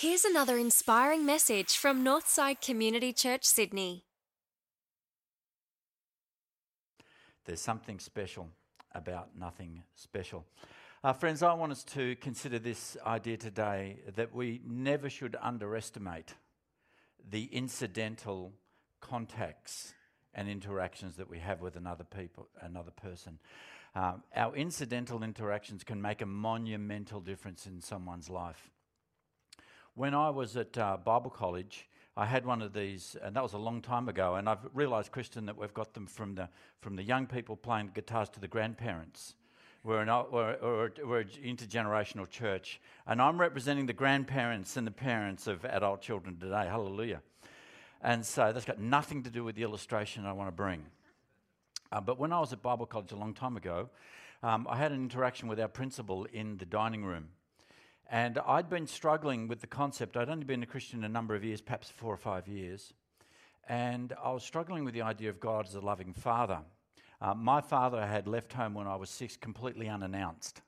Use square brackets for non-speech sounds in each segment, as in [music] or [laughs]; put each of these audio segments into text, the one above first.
Here's another inspiring message from Northside Community Church, Sydney. There's something special about nothing special. Uh, friends, I want us to consider this idea today that we never should underestimate the incidental contacts and interactions that we have with another people, another person. Um, our incidental interactions can make a monumental difference in someone's life. When I was at uh, Bible college, I had one of these, and that was a long time ago. And I've realised, Kristen, that we've got them from the from the young people playing guitars to the grandparents. We're an, we're, we're, an intergenerational church, and I'm representing the grandparents and the parents of adult children today. Hallelujah! And so that's got nothing to do with the illustration I want to bring. Uh, but when I was at Bible college a long time ago, um, I had an interaction with our principal in the dining room. And I'd been struggling with the concept. I'd only been a Christian a number of years, perhaps four or five years. And I was struggling with the idea of God as a loving father. Uh, my father had left home when I was six completely unannounced.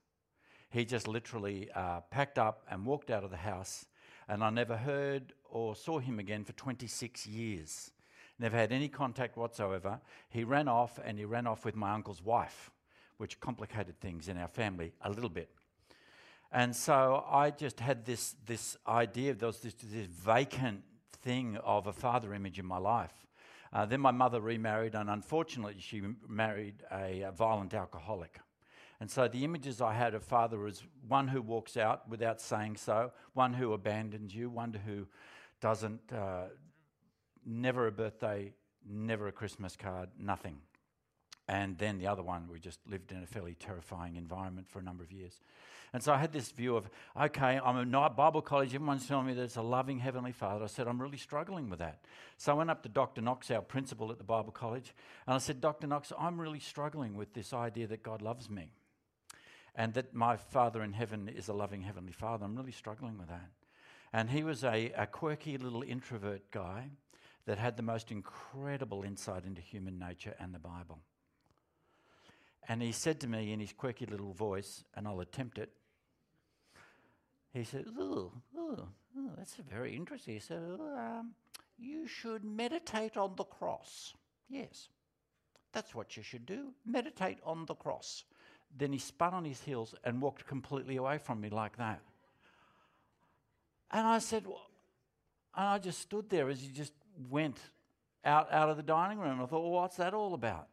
He just literally uh, packed up and walked out of the house, and I never heard or saw him again for 26 years. Never had any contact whatsoever. He ran off and he ran off with my uncle's wife, which complicated things in our family a little bit. And so I just had this, this idea, there was this, this vacant thing of a father image in my life. Uh, then my mother remarried, and unfortunately, she married a, a, violent alcoholic. And so the images I had of father was one who walks out without saying so, one who abandons you, one who doesn't, uh, never a birthday, never a Christmas card, nothing. And then the other one, we just lived in a fairly terrifying environment for a number of years. And so I had this view of, okay, I'm a Bible college, everyone's telling me it's a loving Heavenly Father. I said, I'm really struggling with that. So I went up to Dr. Knox, our principal at the Bible college, and I said, Dr. Knox, I'm really struggling with this idea that God loves me and that my Father in heaven is a loving Heavenly Father. I'm really struggling with that. And he was a, a quirky little introvert guy that had the most incredible insight into human nature and the Bible. And he said to me in his quirky little voice, and I'll attempt it. He said, Oh, oh, oh that's very interesting. He said, um, You should meditate on the cross. Yes, that's what you should do. Meditate on the cross. Then he spun on his heels and walked completely away from me like that. And I said, well, and I just stood there as he just went out, out of the dining room. I thought, well, what's that all about?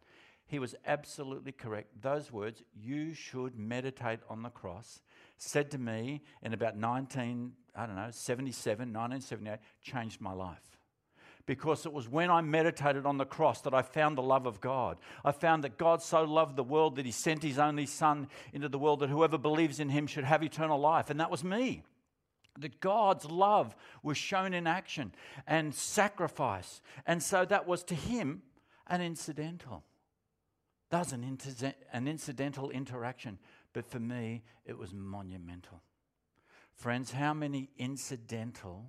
He was absolutely correct. Those words, you should meditate on the cross, said to me in about 19, I don't know, 77, 1978, changed my life. Because it was when I meditated on the cross that I found the love of God. I found that God so loved the world that he sent his only Son into the world that whoever believes in him should have eternal life. And that was me that God's love was shown in action and sacrifice. And so that was to him an incidental. That was an, inter- an incidental interaction, but for me, it was monumental. Friends, how many incidental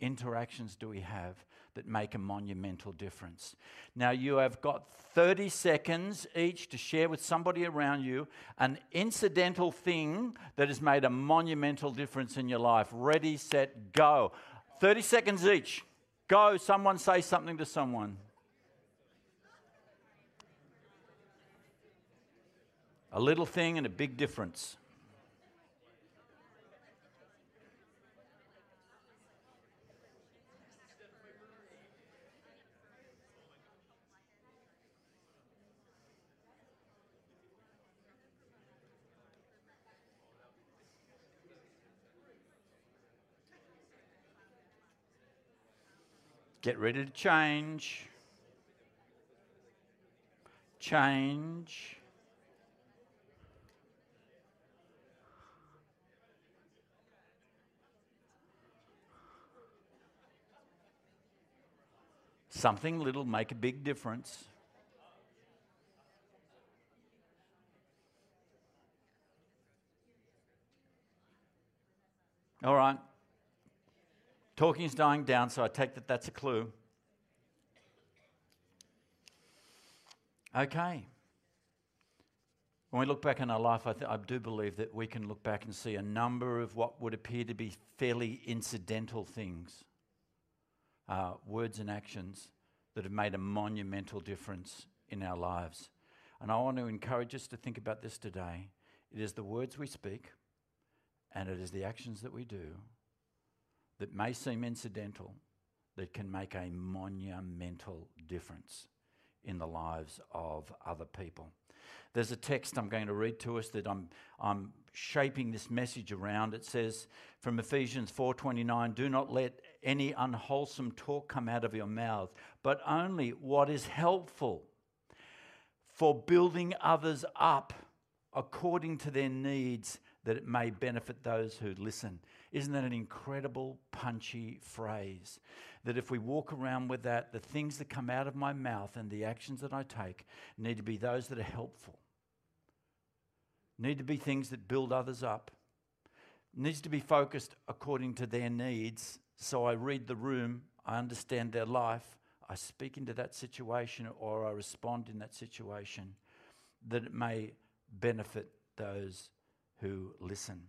interactions do we have that make a monumental difference? Now, you have got 30 seconds each to share with somebody around you an incidental thing that has made a monumental difference in your life. Ready, set, go. 30 seconds each. Go. Someone say something to someone. A little thing and a big difference. Get ready to change. Change. Something little make a big difference. All right. Talking is dying down, so I take that that's a clue. Okay. When we look back in our life, I, th- I do believe that we can look back and see a number of what would appear to be fairly incidental things, uh, words and actions that have made a monumental difference in our lives. And I want to encourage us to think about this today. It is the words we speak, and it is the actions that we do that may seem incidental that can make a monumental difference in the lives of other people. There's a text I'm going to read to us that I'm, I'm shaping this message around. It says from Ephesians 4:29, "Do not let any unwholesome talk come out of your mouth, but only what is helpful for building others up according to their needs, that it may benefit those who listen." Isn't that an incredible, punchy phrase? That if we walk around with that, the things that come out of my mouth and the actions that I take need to be those that are helpful, need to be things that build others up, needs to be focused according to their needs. So I read the room, I understand their life, I speak into that situation or I respond in that situation, that it may benefit those who listen.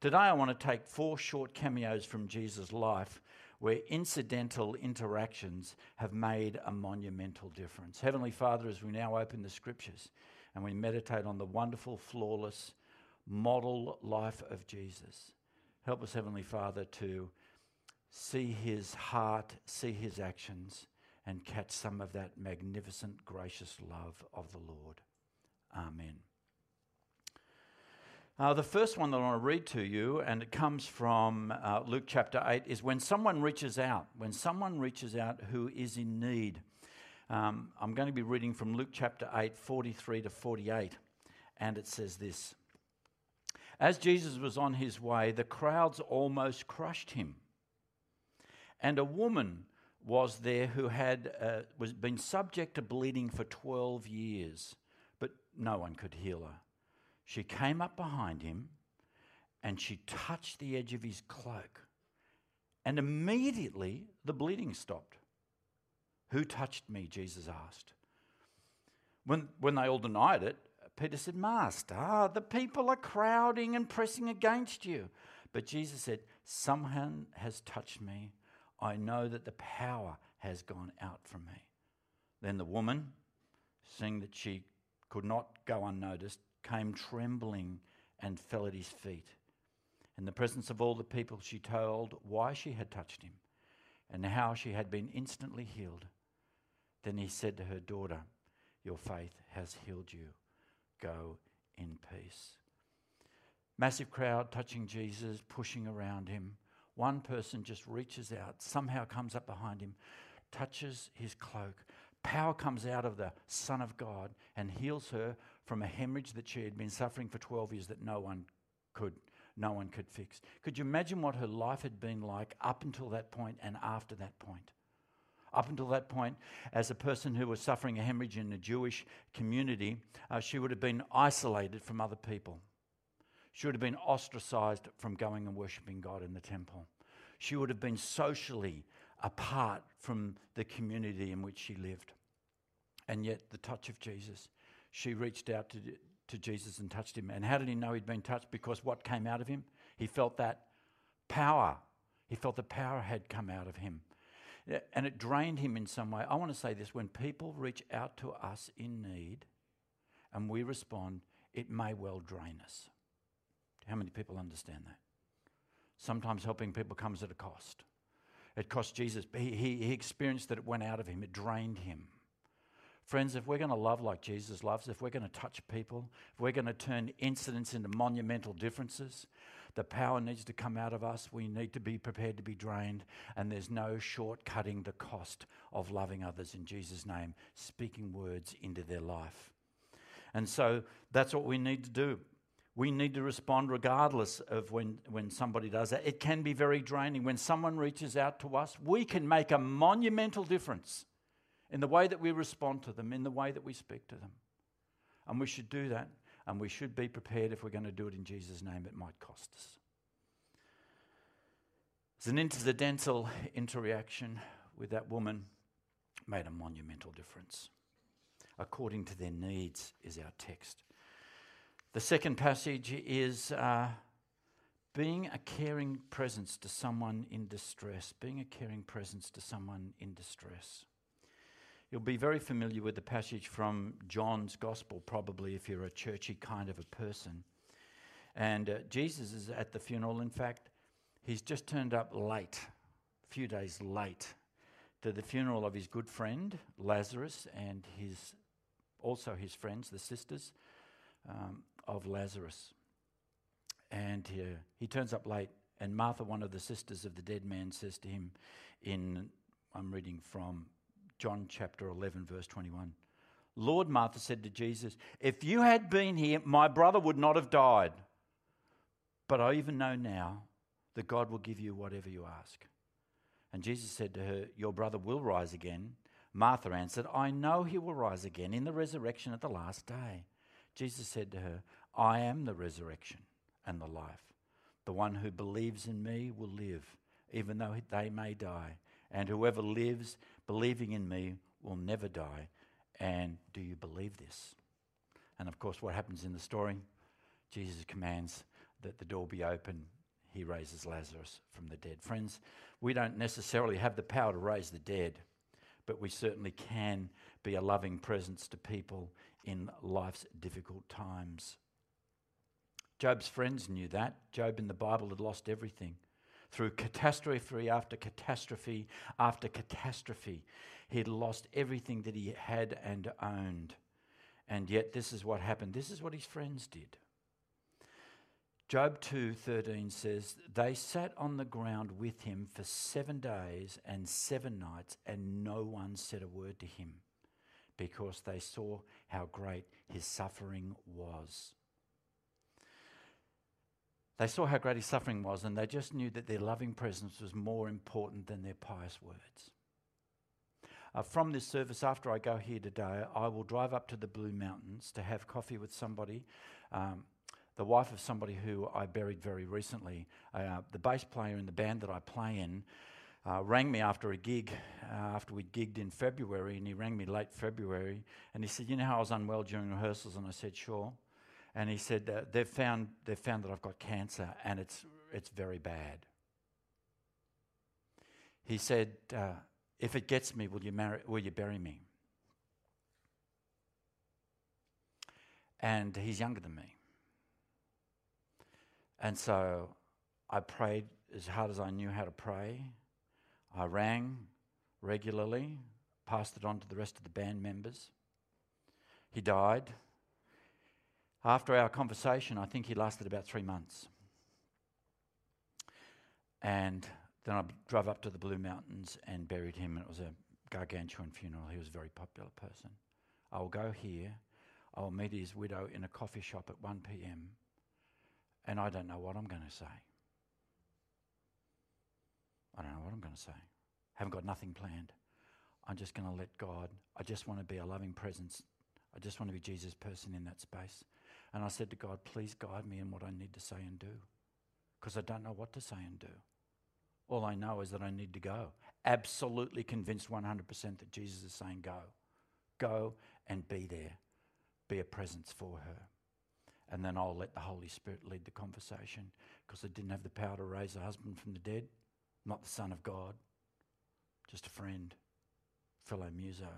Today, I want to take four short cameos from Jesus' life where incidental interactions have made a monumental difference. Heavenly Father, as we now open the scriptures and we meditate on the wonderful, flawless model life of Jesus, help us, Heavenly Father, to see his heart, see his actions, and catch some of that magnificent, gracious love of the Lord. Amen. Uh, the first one that I want to read to you, and it comes from uh, Luke chapter 8, is when someone reaches out, when someone reaches out who is in need. Um, I'm going to be reading from Luke chapter 8, 43 to 48, and it says this As Jesus was on his way, the crowds almost crushed him. And a woman was there who had uh, was been subject to bleeding for 12 years, but no one could heal her. She came up behind him and she touched the edge of his cloak. And immediately the bleeding stopped. Who touched me? Jesus asked. When, when they all denied it, Peter said, Master, the people are crowding and pressing against you. But Jesus said, Someone has touched me. I know that the power has gone out from me. Then the woman, seeing that she could not go unnoticed, came trembling and fell at his feet. In the presence of all the people, she told why she had touched him and how she had been instantly healed. Then he said to her, Daughter, your faith has healed you. Go in peace. Massive crowd touching Jesus, pushing around him. One person just reaches out, somehow comes up behind him, touches his cloak. Power comes out of the Son of God and heals her from a hemorrhage that she had been suffering for 12 years that no one could no one could fix. Could you imagine what her life had been like up until that point and after that point? Up until that point, as a person who was suffering a hemorrhage in a Jewish community, uh, she would have been isolated from other people. She would have been ostracized from going and worshipping God in the temple. She would have been socially apart from the community in which she lived. And yet, the touch of Jesus she reached out to, to Jesus and touched him. And how did he know he'd been touched? Because what came out of him? He felt that power. He felt the power had come out of him. And it drained him in some way. I want to say this when people reach out to us in need and we respond, it may well drain us. How many people understand that? Sometimes helping people comes at a cost. It cost Jesus. He, he, he experienced that it went out of him, it drained him. Friends, if we're going to love like Jesus loves, if we're going to touch people, if we're going to turn incidents into monumental differences, the power needs to come out of us. We need to be prepared to be drained, and there's no shortcutting the cost of loving others in Jesus' name, speaking words into their life. And so that's what we need to do. We need to respond regardless of when, when somebody does that. It can be very draining. When someone reaches out to us, we can make a monumental difference in the way that we respond to them, in the way that we speak to them. And we should do that, and we should be prepared if we're going to do it in Jesus' name, it might cost us. It's an incidental interaction with that woman made a monumental difference. According to their needs, is our text. The second passage is uh, being a caring presence to someone in distress. Being a caring presence to someone in distress. You'll be very familiar with the passage from John's Gospel, probably, if you're a churchy kind of a person. And uh, Jesus is at the funeral. In fact, he's just turned up late, a few days late, to the funeral of his good friend Lazarus and his also his friends, the sisters um, of Lazarus. And uh, he turns up late, and Martha, one of the sisters of the dead man, says to him, in I'm reading from John chapter 11, verse 21. Lord, Martha said to Jesus, If you had been here, my brother would not have died. But I even know now that God will give you whatever you ask. And Jesus said to her, Your brother will rise again. Martha answered, I know he will rise again in the resurrection at the last day. Jesus said to her, I am the resurrection and the life. The one who believes in me will live, even though they may die. And whoever lives believing in me will never die. And do you believe this? And of course, what happens in the story? Jesus commands that the door be open. He raises Lazarus from the dead. Friends, we don't necessarily have the power to raise the dead, but we certainly can be a loving presence to people in life's difficult times. Job's friends knew that. Job in the Bible had lost everything through catastrophe after catastrophe after catastrophe. He had lost everything that he had and owned. And yet this is what happened. This is what his friends did. Job 2:13 says they sat on the ground with him for 7 days and 7 nights and no one said a word to him because they saw how great his suffering was. They saw how great his suffering was, and they just knew that their loving presence was more important than their pious words. Uh, from this service, after I go here today, I will drive up to the Blue Mountains to have coffee with somebody, um, the wife of somebody who I buried very recently. Uh, the bass player in the band that I play in uh, rang me after a gig, uh, after we gigged in February, and he rang me late February, and he said, "You know how I was unwell during rehearsals?" And I said, "Sure." And he said uh, they've found they've found that I've got cancer and it's it's very bad. He said, uh, "If it gets me, will you marry? Will you bury me?" And he's younger than me, and so I prayed as hard as I knew how to pray. I rang regularly, passed it on to the rest of the band members. He died. After our conversation, I think he lasted about three months. And then I drove up to the Blue Mountains and buried him, and it was a gargantuan funeral. He was a very popular person. I will go here. I will meet his widow in a coffee shop at 1 p.m., and I don't know what I'm going to say. I don't know what I'm going to say. Haven't got nothing planned. I'm just going to let God, I just want to be a loving presence. I just want to be Jesus' person in that space. And I said to God, please guide me in what I need to say and do. Because I don't know what to say and do. All I know is that I need to go. Absolutely convinced 100% that Jesus is saying, go. Go and be there. Be a presence for her. And then I'll let the Holy Spirit lead the conversation because I didn't have the power to raise a husband from the dead, not the Son of God, just a friend, fellow muso.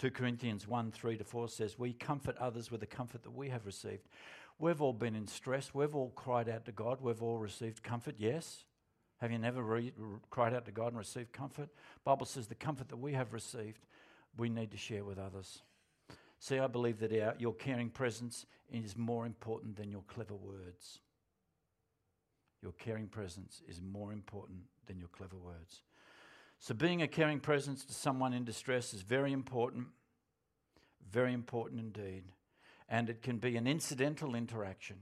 2 Corinthians 1 3 to 4 says, We comfort others with the comfort that we have received. We've all been in stress. We've all cried out to God. We've all received comfort, yes? Have you never re- cried out to God and received comfort? Bible says the comfort that we have received, we need to share with others. See, I believe that our, your caring presence is more important than your clever words. Your caring presence is more important than your clever words. So, being a caring presence to someone in distress is very important, very important indeed. And it can be an incidental interaction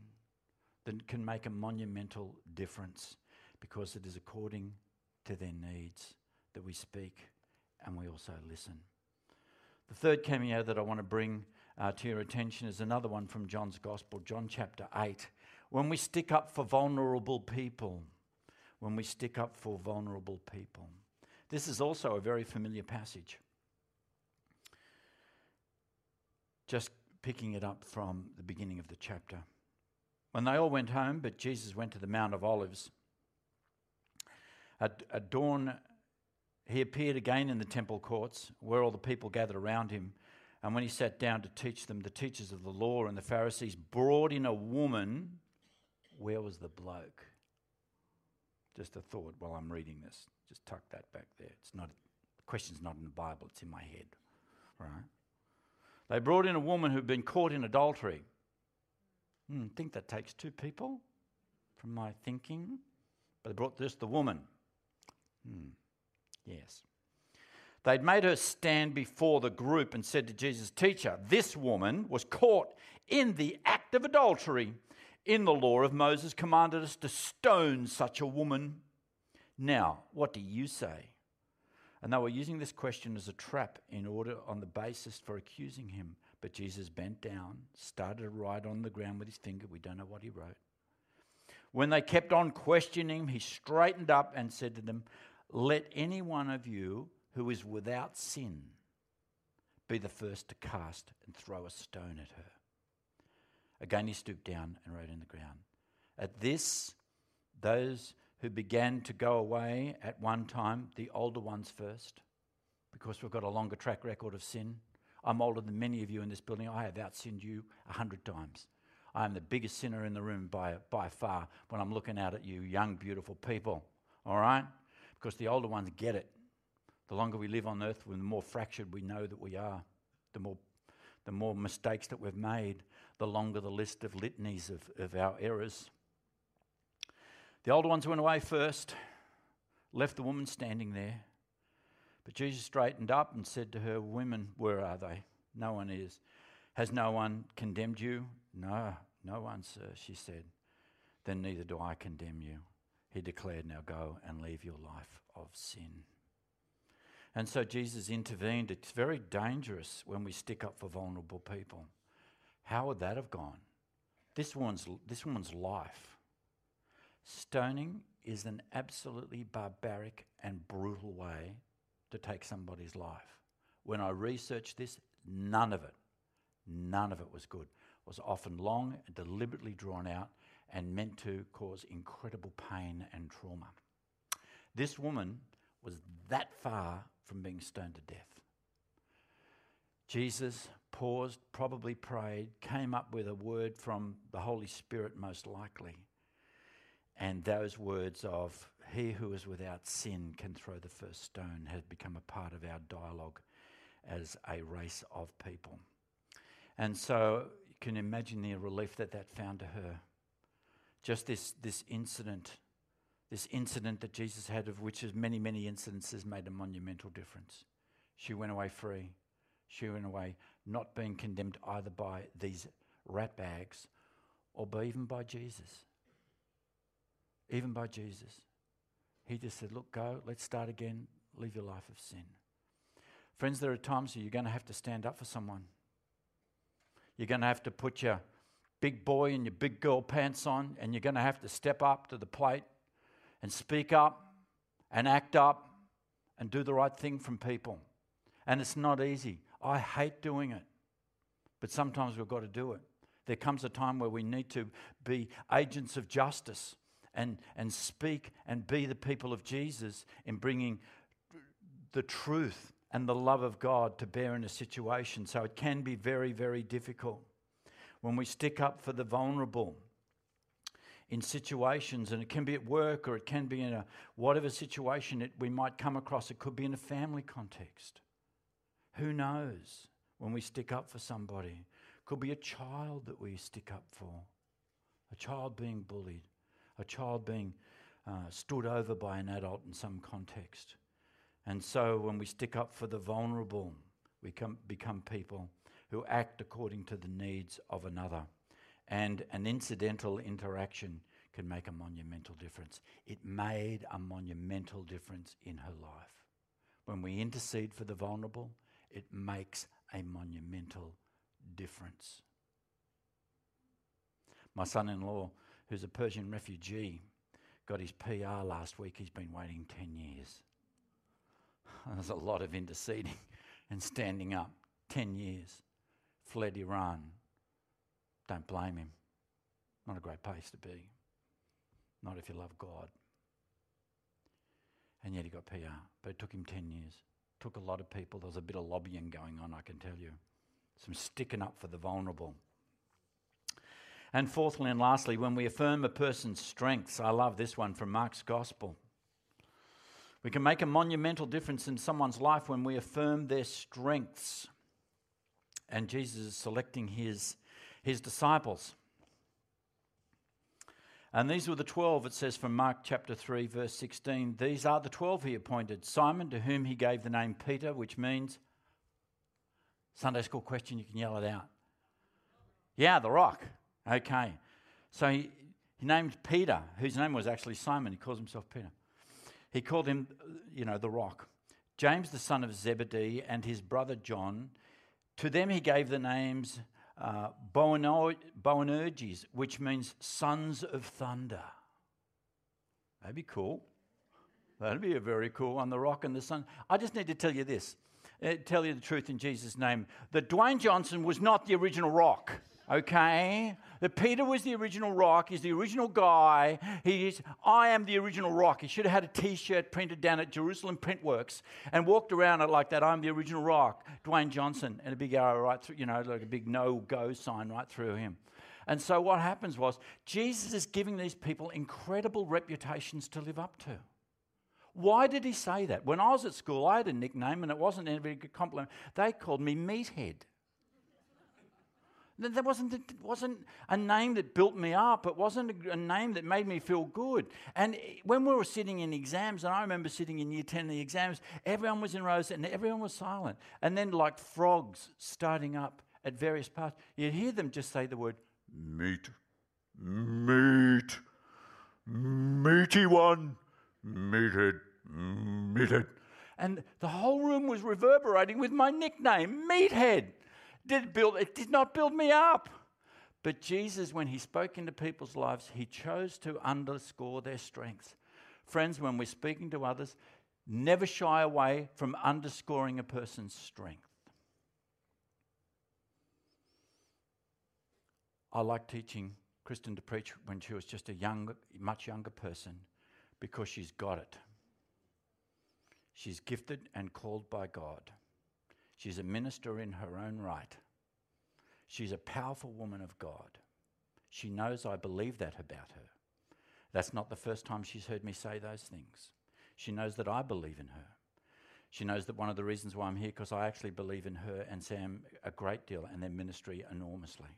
that can make a monumental difference because it is according to their needs that we speak and we also listen. The third cameo that I want to bring uh, to your attention is another one from John's Gospel, John chapter 8. When we stick up for vulnerable people, when we stick up for vulnerable people. This is also a very familiar passage. Just picking it up from the beginning of the chapter. When they all went home, but Jesus went to the Mount of Olives, at, at dawn he appeared again in the temple courts, where all the people gathered around him. And when he sat down to teach them, the teachers of the law and the Pharisees brought in a woman. Where was the bloke? Just a thought while I'm reading this. Just tuck that back there. It's not the question's not in the Bible, it's in my head. Right? They brought in a woman who'd been caught in adultery. Hmm, think that takes two people from my thinking. But they brought this the woman. Hmm. Yes. They'd made her stand before the group and said to Jesus, Teacher, this woman was caught in the act of adultery. In the law of Moses commanded us to stone such a woman. Now, what do you say? And they were using this question as a trap in order on the basis for accusing him. But Jesus bent down, started to write on the ground with his finger. We don't know what he wrote. When they kept on questioning him, he straightened up and said to them, let any one of you who is without sin be the first to cast and throw a stone at her. Again, he stooped down and wrote in the ground. At this, those who began to go away at one time, the older ones first, because we've got a longer track record of sin. I'm older than many of you in this building. I have outsinned you a hundred times. I am the biggest sinner in the room by, by far when I'm looking out at you, young, beautiful people. All right? because the older ones get it. The longer we live on earth, the more fractured we know that we are, the more, the more mistakes that we've made, the longer the list of litanies of, of our errors. The older ones went away first, left the woman standing there. But Jesus straightened up and said to her, Women, where are they? No one is. Has no one condemned you? No, no one, sir, she said. Then neither do I condemn you he declared, Now go and leave your life of sin. And so Jesus intervened. It's very dangerous when we stick up for vulnerable people. How would that have gone? This woman's, this woman's life. Stoning is an absolutely barbaric and brutal way to take somebody's life. When I researched this, none of it, none of it was good. It was often long and deliberately drawn out and meant to cause incredible pain and trauma. This woman was that far from being stoned to death. Jesus paused, probably prayed, came up with a word from the Holy Spirit, most likely. And those words of, He who is without sin can throw the first stone, had become a part of our dialogue as a race of people. And so you can imagine the relief that that found to her just this, this incident, this incident that Jesus had, of which, many, many incidences, made a monumental difference. She went away free. She went away not being condemned either by these rat bags or by even by Jesus. Even by Jesus. He just said, Look, go, let's start again, leave your life of sin. Friends, there are times where you're going to have to stand up for someone. You're going to have to put your big boy and your big girl pants on, and you're going to have to step up to the plate and speak up and act up and do the right thing from people. And it's not easy. I hate doing it, but sometimes we've got to do it. There comes a time where we need to be agents of justice and, and speak and be the people of Jesus in bringing the truth and the love of God to bear in a situation. So it can be very, very difficult when we stick up for the vulnerable in situations, and it can be at work or it can be in a whatever situation it, we might come across. It could be in a family context. Who knows when we stick up for somebody? Could be a child that we stick up for, a child being bullied, a child being uh, stood over by an adult in some context. And so when we stick up for the vulnerable, we come, become people who act according to the needs of another. And an incidental interaction can make a monumental difference. It made a monumental difference in her life. When we intercede for the vulnerable, it makes a monumental difference. My son in law, who's a Persian refugee, got his PR last week. He's been waiting 10 years. [laughs] There's a lot of interceding [laughs] and standing up. 10 years fled Iran. Don't blame him. Not a great place to be. Not if you love God. And yet he got PR. But it took him 10 years. Took a lot of people. There was a bit of lobbying going on, I can tell you. Some sticking up for the vulnerable. And fourthly and lastly, when we affirm a person's strengths, I love this one from Mark's Gospel. We can make a monumental difference in someone's life when we affirm their strengths. And Jesus is selecting his, his disciples. And these were the 12, it says from Mark chapter 3, verse 16. These are the 12 he appointed Simon, to whom he gave the name Peter, which means Sunday school question, you can yell it out. Yeah, the rock. Okay. So he, he named Peter, whose name was actually Simon. He calls himself Peter. He called him, you know, the rock. James, the son of Zebedee, and his brother John. To them he gave the names uh, Boanerges, which means sons of thunder. That'd be cool. That'd be a very cool one, the rock and the sun. I just need to tell you this, uh, tell you the truth in Jesus' name, that Dwayne Johnson was not the original rock okay? That Peter was the original rock, he's the original guy. He is, I am the original rock. He should have had a t shirt printed down at Jerusalem Printworks and walked around it like that. I'm the original rock, Dwayne Johnson, and a big arrow right through, you know, like a big no go sign right through him. And so what happens was Jesus is giving these people incredible reputations to live up to. Why did he say that? When I was at school, I had a nickname and it wasn't a very good compliment. They called me Meathead. That wasn't, it wasn't a name that built me up. It wasn't a, a, name that made me feel good. And when we were sitting in exams, and I remember sitting in year 10 the exams, everyone was in rows and everyone was silent. And then, like frogs starting up at various parts, you'd hear them just say the word meat, meat, meaty one, meated, meated. And the whole room was reverberating with my nickname, Meathead did build, it did not build me up. But Jesus, when he spoke into people's lives, he chose to underscore their strengths. Friends, when we're speaking to others, never shy away from underscoring a person's strength. I like teaching Kristen to preach when she was just a young, much younger person because she's got it. She's gifted and called by God. She's a minister in her own right. She's a powerful woman of God. She knows I believe that about her. That's not the first time she's heard me say those things. She knows that I believe in her. She knows that one of the reasons why I'm here because I actually believe in her and Sam a great deal and their ministry enormously.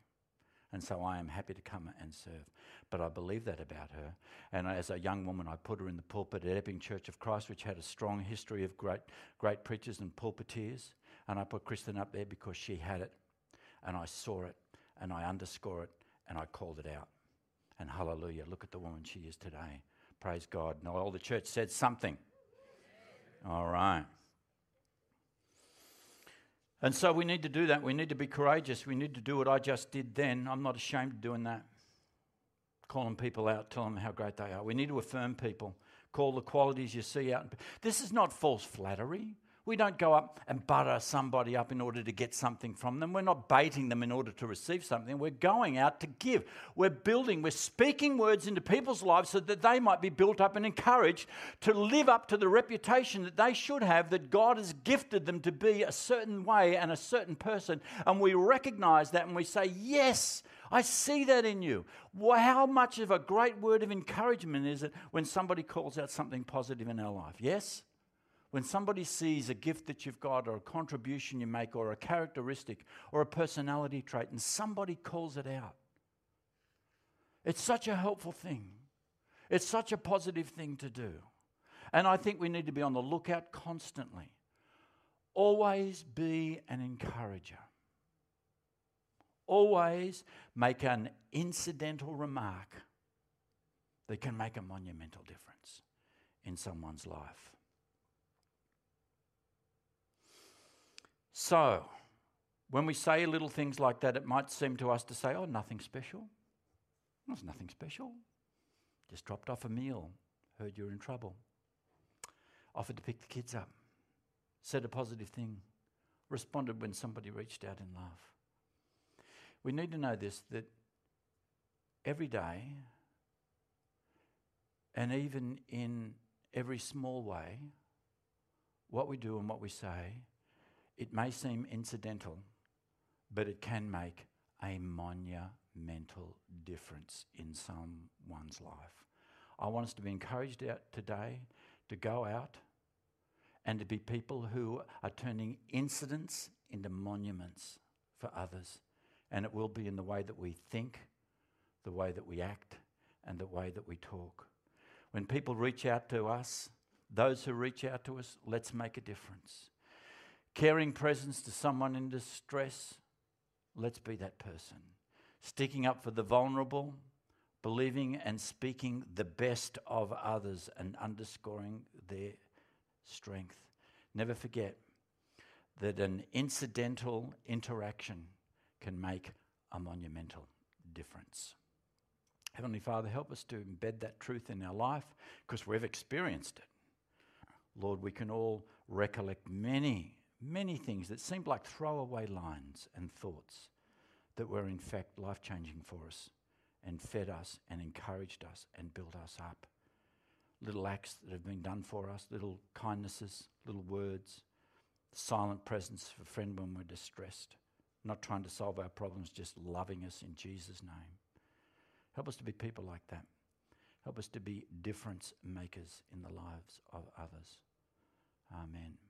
And so I am happy to come and serve. But I believe that about her. And as a young woman, I put her in the pulpit at Epping Church of Christ, which had a strong history of great, great preachers and pulpiteers. And I put Kristen up there because she had it. And I saw it. And I underscore it. And I called it out. And hallelujah, look at the woman she is today. Praise God. Now, all the church said something. All right. And so we need to do that. We need to be courageous. We need to do what I just did then. I'm not ashamed of doing that. Calling people out, telling them how great they are. We need to affirm people. Call the qualities you see out. This is not false flattery. We don't go up and butter somebody up in order to get something from them. We're not baiting them in order to receive something. We're going out to give. We're building, we're speaking words into people's lives so that they might be built up and encouraged to live up to the reputation that they should have, that God has gifted them to be a certain way and a certain person. And we recognize that and we say, Yes, I see that in you. How much of a great word of encouragement is it when somebody calls out something positive in our life? Yes? When somebody sees a gift that you've got, or a contribution you make, or a characteristic, or a personality trait, and somebody calls it out, it's such a helpful thing. It's such a positive thing to do. And I think we need to be on the lookout constantly. Always be an encourager. Always make an incidental remark that can make a monumental difference in someone's life. So, when we say little things like that, it might seem to us to say, oh, nothing special. There's nothing special. Just dropped off a meal, heard you're in trouble, offered to pick the kids up, said a positive thing, responded when somebody reached out in love. We need to know this that every day, and even in every small way, what we do and what we say, it may seem incidental, but it can make a monumental difference in someone's life. I want us to be encouraged out today to go out and to be people who are turning incidents into monuments for others. And it will be in the way that we think, the way that we act, and the way that we talk. When people reach out to us, those who reach out to us, let's make a difference. Caring presence to someone in distress, let's be that person. Sticking up for the vulnerable, believing and speaking the best of others and underscoring their strength. Never forget that an incidental interaction can make a monumental difference. Heavenly Father, help us to embed that truth in our life because we've experienced it. Lord, we can all recollect many, many things that seemed like throwaway lines and thoughts that were in fact life changing for us and fed us and encouraged us and built us up. Little acts that have been done for us, little kindnesses, little words, silent presence of a friend when we're distressed, not trying to solve our problems, just loving us in Jesus' name. Help us to be people like that. Help us to be difference makers in the lives of others. Amen.